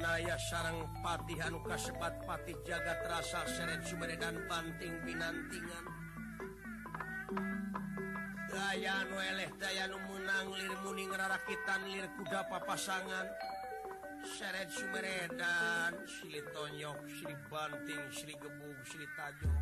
ya sarang Patih Anukasempat Patih jaga terasa seret Sudan panting binantan dayamunangmuningki pasangan seret Sudan Tonyok Sri banting Sribu Tajung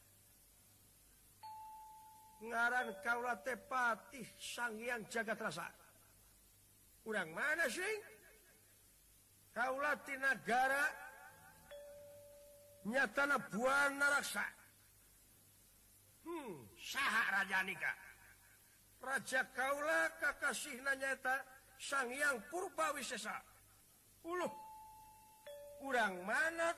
ngaran kaula tepati Sang jaga terasa kurang mana sihtina negara nyatana hmm, Raja Kaula Kakasih nanyata Syang purbawi kurang mana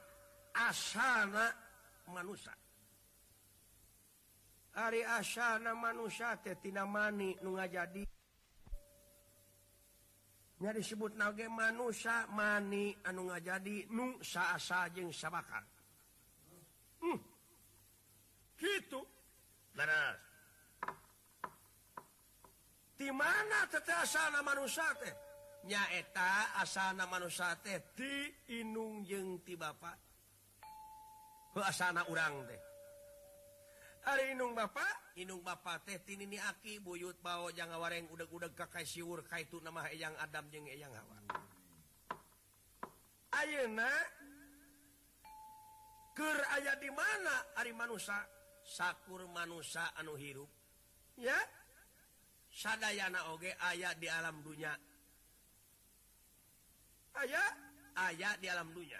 asana hari asana manusiatina mani jadinya disebut nage mani an jadi hmm. gitu di manateteananyaeta asanaungng Bapakpak ana urang deh hariung Bapak hidung Bapak ini aki buyut ba jangan- siwur itu nama yang Adam keraya di mana Ari manusia sakur manusia anu hirup ya aya di alam dunya ayaah aya di alam dunya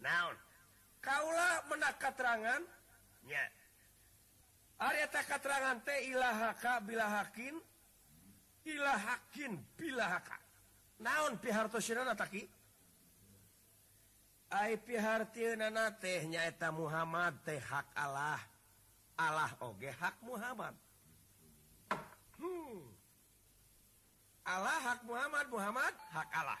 na Kalah menkatterangan ayat tak terangan tehlah bila Hakin Ilah Hakin bila naun piharnya Muhammad tehha Allah Allah oohha Muhammad hmm. Allah hak Muhammad Muhammad Ha Allah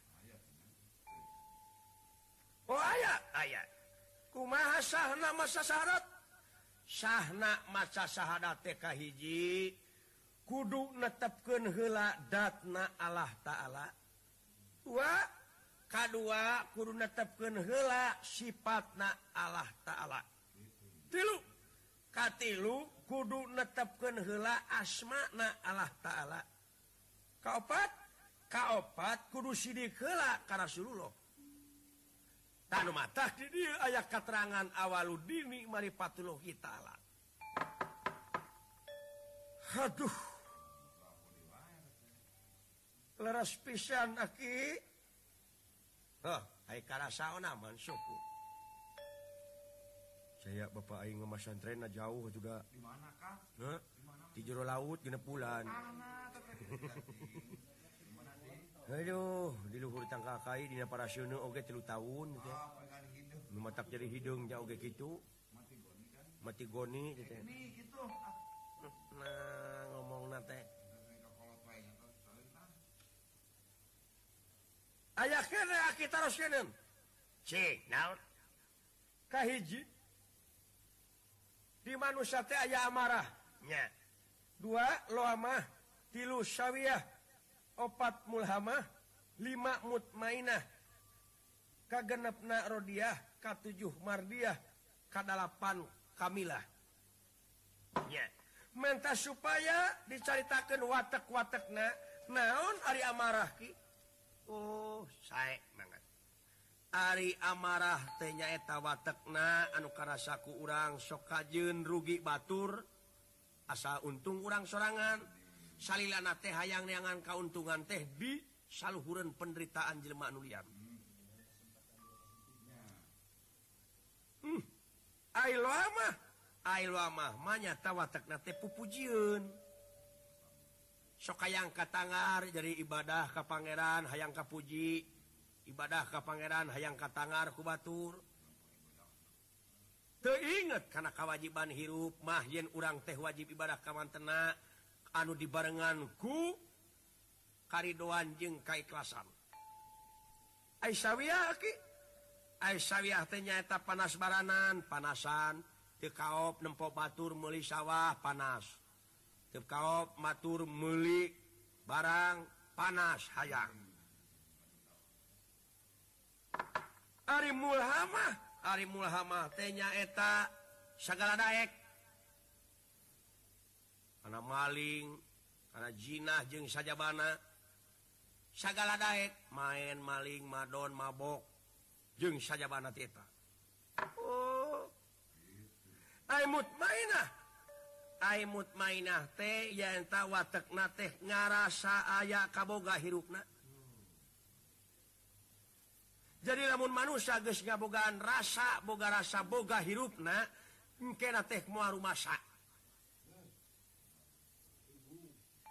Oh, aya kuma sahna masa syarat sahahna masa sahdatK hiji kudu netapkan hela datna Allah ta'ala K2 kuduapkan hela sifatna Allah ta'alalu kudu netapkan hela asmakna Allah ta'ala kaupat kauopat Kudu Sidik kelak Rasulullah mata ayaah katerangan awal lu Di Maripatlo kitaala aduhas pis Hai saya Bapak Imasrena jauh juga tijurro laut pu diluhur dia para tahun memetak jadi hidung jauh gitu matini ngomong Hai ayaah di manusianya ayah amarahnya dua loamah tilu Syawiyah opat Muhammadlimamut mainah kagenpna rodiah K7 mariyaah kepan kamilah men supaya diceritakan watak watekna naon Ari amarah Ki oh, saya banget Ari amarah tenyaeta watekna anukarasaku urang sokajjun rugi Batur asal untung urang serangan dan hayangangan kauntungan teh salhurun penderitaan Jelma nuyanji soka yang katagar jadi ibadah Ka Pangeran hayang Kauji ibadah Ka Pangeran Hayang kataanggar kubabatur inget karena kewajiban hirupmahji urang teh wajib ibadah kammantena anu dibarennganku karidoan jengngkaithlasanwieta panas baranan panasan dekaop nempo batur mu sawah panaskaop matur mulik barang panas hayam hari Muhammad Muhammadnyaeta segala naek maling karena jinah saja bana segala gaiek main maling Madonn mabok sajata oh. teh ayaboga hirukna jadi ramun manusia guys kebogaan rasa boga rasa boga hirukna mungkin teh rumah sakit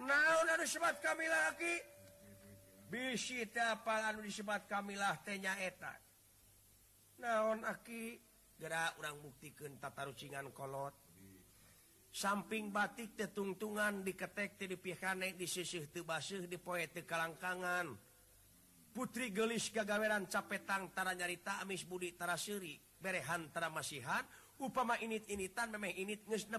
kami lagi bisi apa disebat kamilahnya etak naonki gerak orang buktiken tata rucingan kolot samping batik keuntungan diketek kanek di susihbasuh di potik kalangkangan putri gelis gagamean Capetangtara nyarita Amis Budi Tarsyuri berehantara masihhat upamait ini tan inipi dan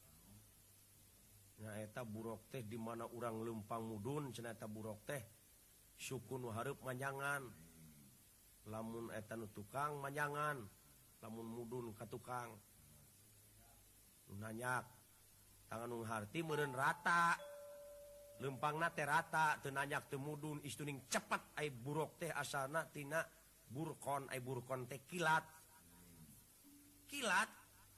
teh di mana urang Lumpang mudun bu teh sukunhar manjangan lamun tukang manjangan namun mud tukanganya tangan me rata lempang nate rata tenanya tem mudun isunning cepatib teh astina bur teh kilat kilat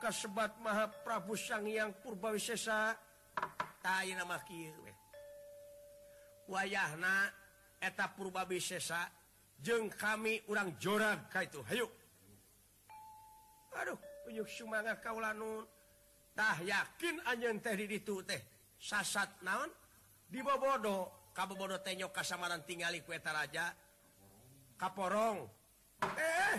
kasbat ma Prabuangang purbawisa wayah etap purbawisa jeung kami urang joran Ka itu hayukuh kautah yakin teh teh sasat naon dibodobodo kasamanan tinggali kuta Raja kaporong eh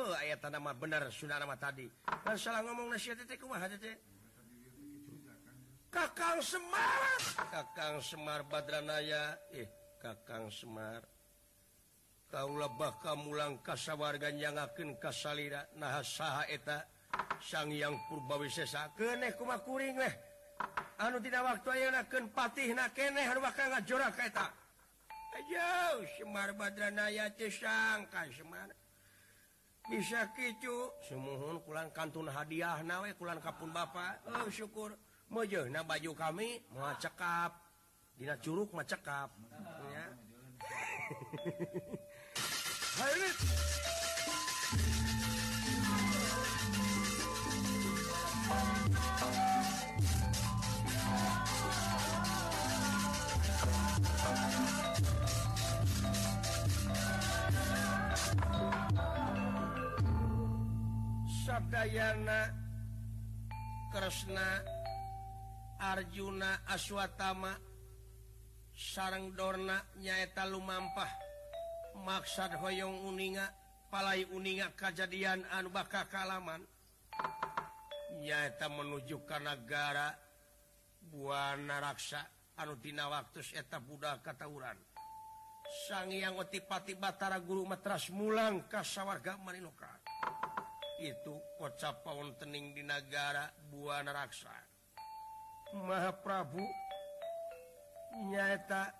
ayat tanma benar sudahlama tadi masalah ngomongtik Kaang Semar Kaang Semar badranya eh kakang Semar tahulah bahkan pulang kassa wargan yang akin kasalira naheta Syang purba wis keehkuring anu tidak waktu aya patih na jauh Semar Badra sangangkan Semar bisa Kicumohun pulang Kantun hadiah nawe kulang Kapun Bapak ah. eh, syukur Mojo na baju kami mau cekap Dina Curug mekap sna Arjuna Aswa Taama sarangdornanyaetalumampah makad Hoyong uninga palaai Uninga kejadian Anu Bakka Kaalamannyaeta menunjukkan negara Buana raksa anutina waktu eta Budha katawuran sanggiang otipati Batara gurumetras Mulang kassa warga Meriluka itu WhatsApppaing di negara bu raksa maaf Prabu nyaeta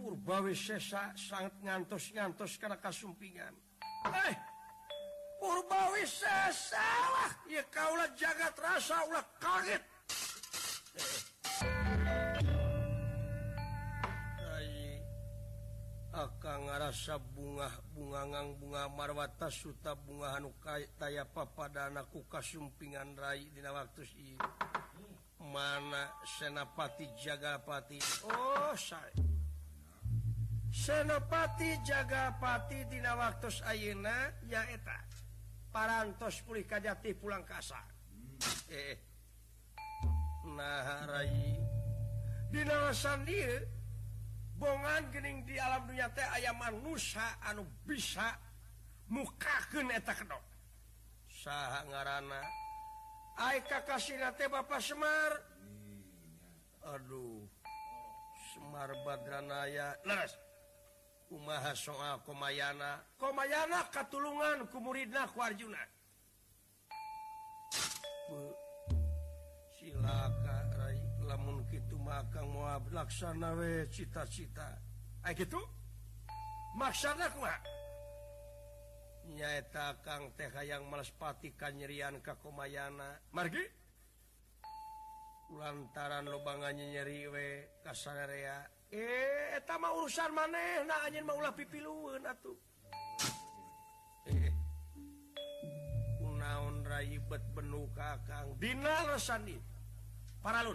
purbawi sesa sang ngantos-ngantos karena kasumpingan eh, purbawi salah kau jagat rasa kaget eh, akan ngaasa bunga bungangan bunga marwatasta bungahan uka tay pada anakku kasumpinganrai waktu ini mana senapati jagapati oh, senopati jagapati Dina waktu Ayena ya parasih kajti pulang kasar eh, eh. ing di alam dunyata aya nusa anu bisa muka ketak nga kasih Bapak Semar Aduh Semarahamayanamayatulungandnahjuna silakan mua laksanawe cita-cita itu nyaeta Kang T yang melespatikan nye Kakomayana lantaran lubangannya nyeriwe kasar area eh mau urusan manel mau laraibet penuh Ka Ka bin para Lu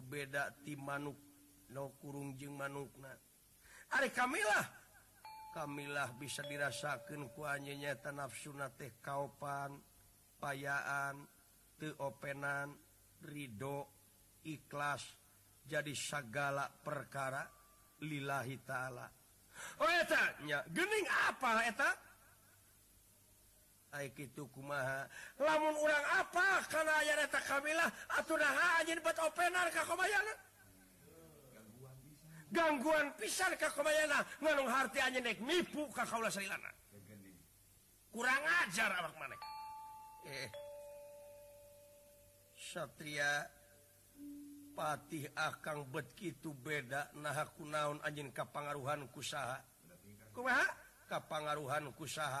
beda tim manuk nokurung Jing manukna A kamilah kamilah bisa dirasakan kuanyanya tanaf sunat teh kaupan payaan the openan Ridho ikhlas jadi segala perkara lillahi ta'ala Ohnya Gening apa ta itu kumaha lamun orang apa kalau ayanya takhamillah atau gangguan pisar Ka kurang ajar eh. Satria Patih akan begitu beda naha ku naun anj kappangruhuhan kusaha kapruhuhan kusaha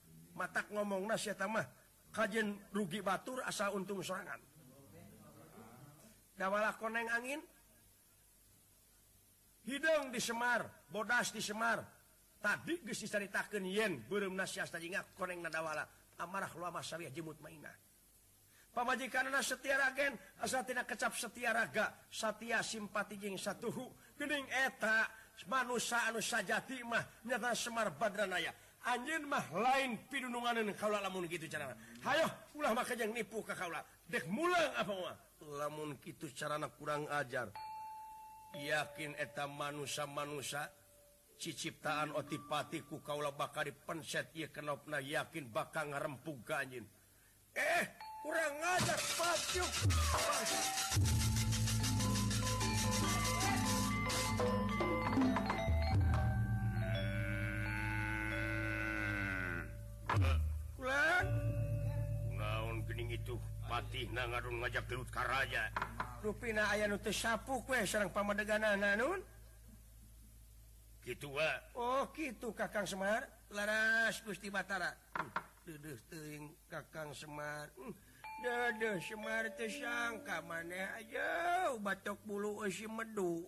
kalau mata ngomong nas tamah kaj rugi Batur asa untung seranganwala koneng angin hidung di Semar bodas di Semar tadi nagwala amarah je mainji karena setia ragen asal tidak kecap setiaraga Satia simpatijing satuus saja timah nyata Semar badran anjin mah lainpedununganan kalau lamun gitu cara Hayyo ulang maka yang nipukah kaulah deh mulang apa lamun gitu carana kurang ajar yakin etam manusia-manusa ciptaan otipatiku kaulah bakar dipencet yekenopna yakin bakang remmpu ganin eh kurang ngajak patcu naunkening itu Patih na nga ngajak karraja ru aya sappu seorang pa gitu oh, gitu Kaang Semar Laras Gusti batatara hmm, du kakang Semar hmm, Semar sang man aja batok bulu medu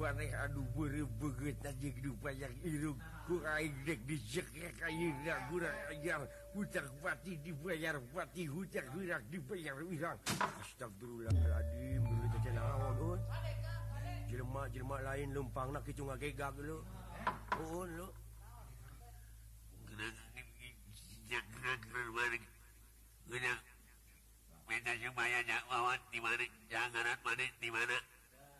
uhbayar dibayarahpangwa oh. oh, di mana jangan di mana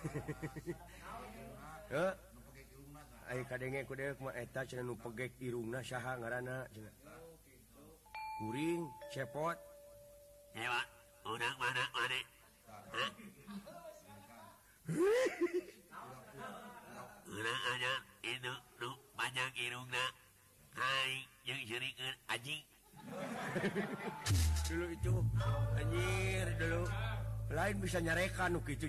Eh? runging cepot hewa eh, mana banyak Irungji itunyir dulu lain bisa nyarekan itu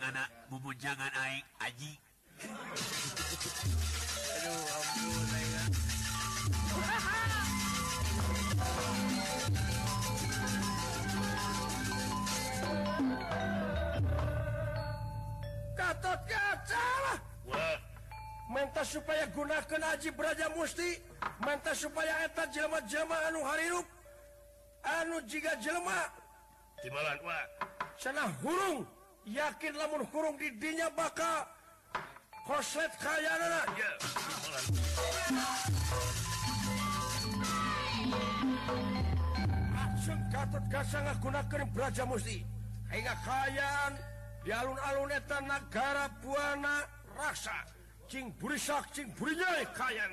anak memjangan Aji mentah supaya gunakan Aji beja musti menap supaya en jamaat-jemaah anu hari anu juga Jemaah sana huung yakin lamunhurung dinya bakal kosset kayan-akan belajar mukhayan di alun-alunetan negara puana rasa King kayak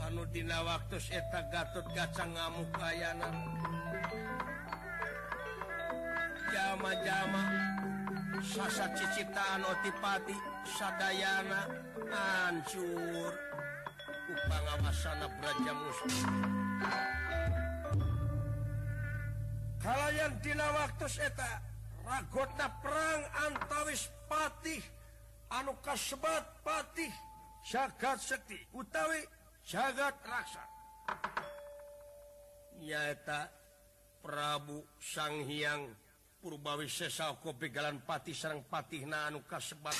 anudina waktu eta Gautt gacang ngamukaan jama-jama rasaat cicitaan Otipati Sadayyana Anjur upangawasan Raja musuh kalianyantina waktueta ragona perang antawis Patih anu kassebat Patih sy setih utawi jagat rasanyaeta Prabu Sang Hyang purubahwi sesa ko pegagalan Patih Serang Patih na An kassebat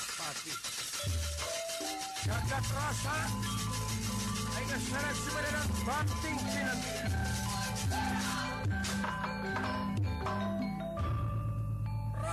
Patih rasa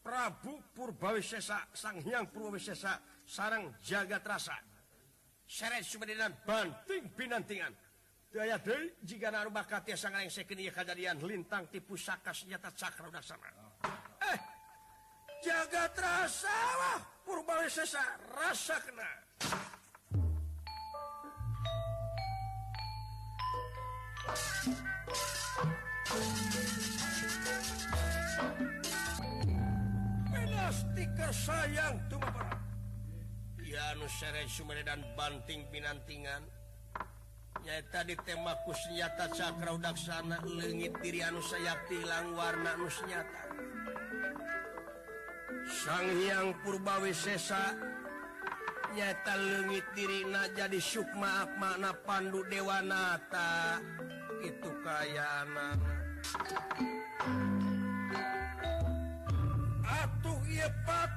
Prabu Purbawissa sangyang Purwisa sarang jaga terasa ser sebenarnya banting binantan jika rumah Kat sangat yang segini kejadian lintang tipu Saakanjatakra eh, jaga ter purbawisa rasa sayang tuh dan banting binantan yaitu di tema kunyata Cakra Daksana lenggit Tirian Nu sayaap tilang warna Nusnyata S Hyang purbawi Sesa yatan legit Tirina jadi Sukmaaf makna pandu Dewanata itu kayak anak-anak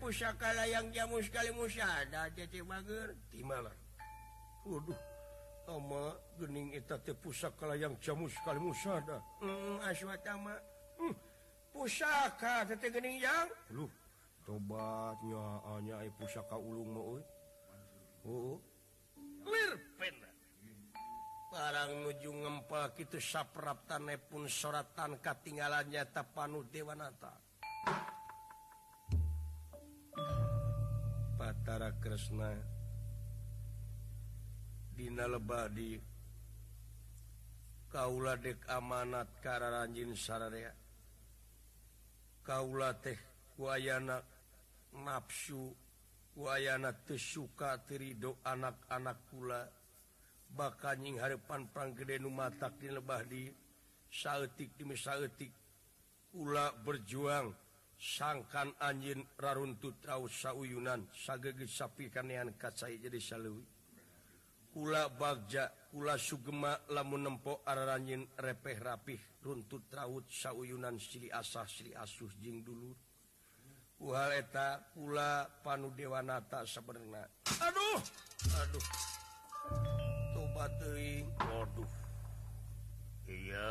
pusaka yang jamu sekali mu jadi pusaka yang jamu sekali mu hmm, hmm, pusaka yang tobatnya pusakalung mau bar oh, oh. ujungmpa itu saprap pun seratatan ketinggalaannya takpanu Dewana Hai Patararesna Hai Dina lebadi Hai Kauladek amanat Kara ranjinsaria Hai Kaula teh wayana nafsu wayanates suuka Tri Riho anak-anak pu bakjing Harpan Pra gedeu mata di lebahdi salttik dialtik la berjuang ke sangangkan anjing raruntu Ra Yunan sageget sapikanan kaca jadiwi la bagja la Sugema la menemppok arah anjin repeh rapih runtut ra sau Yunan asli asus Jing dulurta pula panuh Dewana se sebenarnya Aduh aduh Oh iya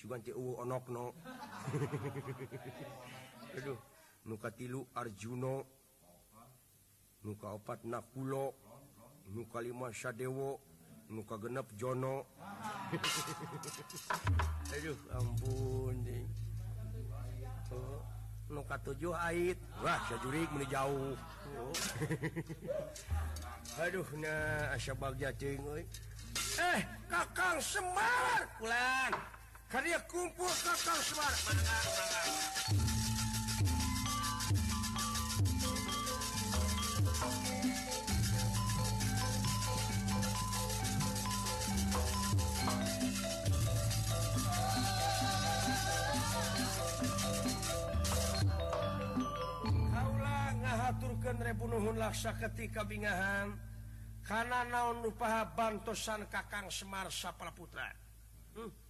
jugaoknouh muka tilu Arjuno muka opat napul muka Maswo muka genap Jonouh muka 7 jauh Aduh nah Asya eh, kakang seembart kuturkan rebunlahsa ketikabingahan karena naon lupa bantusan kakang Semarsa para putra hmm?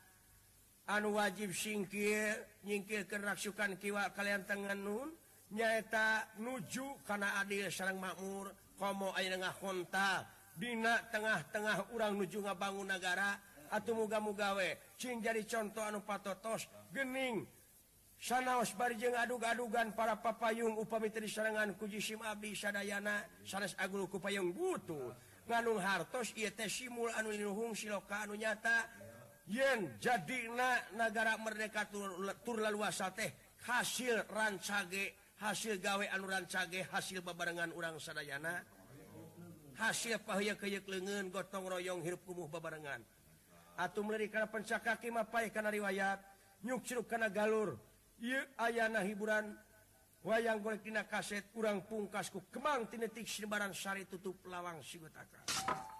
wajib singingkir nyingkir keaksukan kiwa kalian Ten nun nyata nuju karena adil seorangrang mauur komo airgah Honta bin tengah-tengah urang nuju nga bangun negara atau mugamugawecinc jadi contoh anu pattossning sana auh-adugan para papaum upamiri serangan kuji Simbi Sadayyana salahs auku payung butuh ngaung hartos iatessimul anuung siloka anu nyata jadilah negara merdeka turun turluasa teh hasil rancage hasil gawe anuran Cage hasil bababarenngan orang Sarayana hasil pay legen gotong-royong hidup kumubarenngan atau mereka pencakakipaikan riwayat nyuk ciruk karena galur ayana hiburan wayang kaset kurang pungkasku kemangtik Sibaransari tutup lawang sigotaka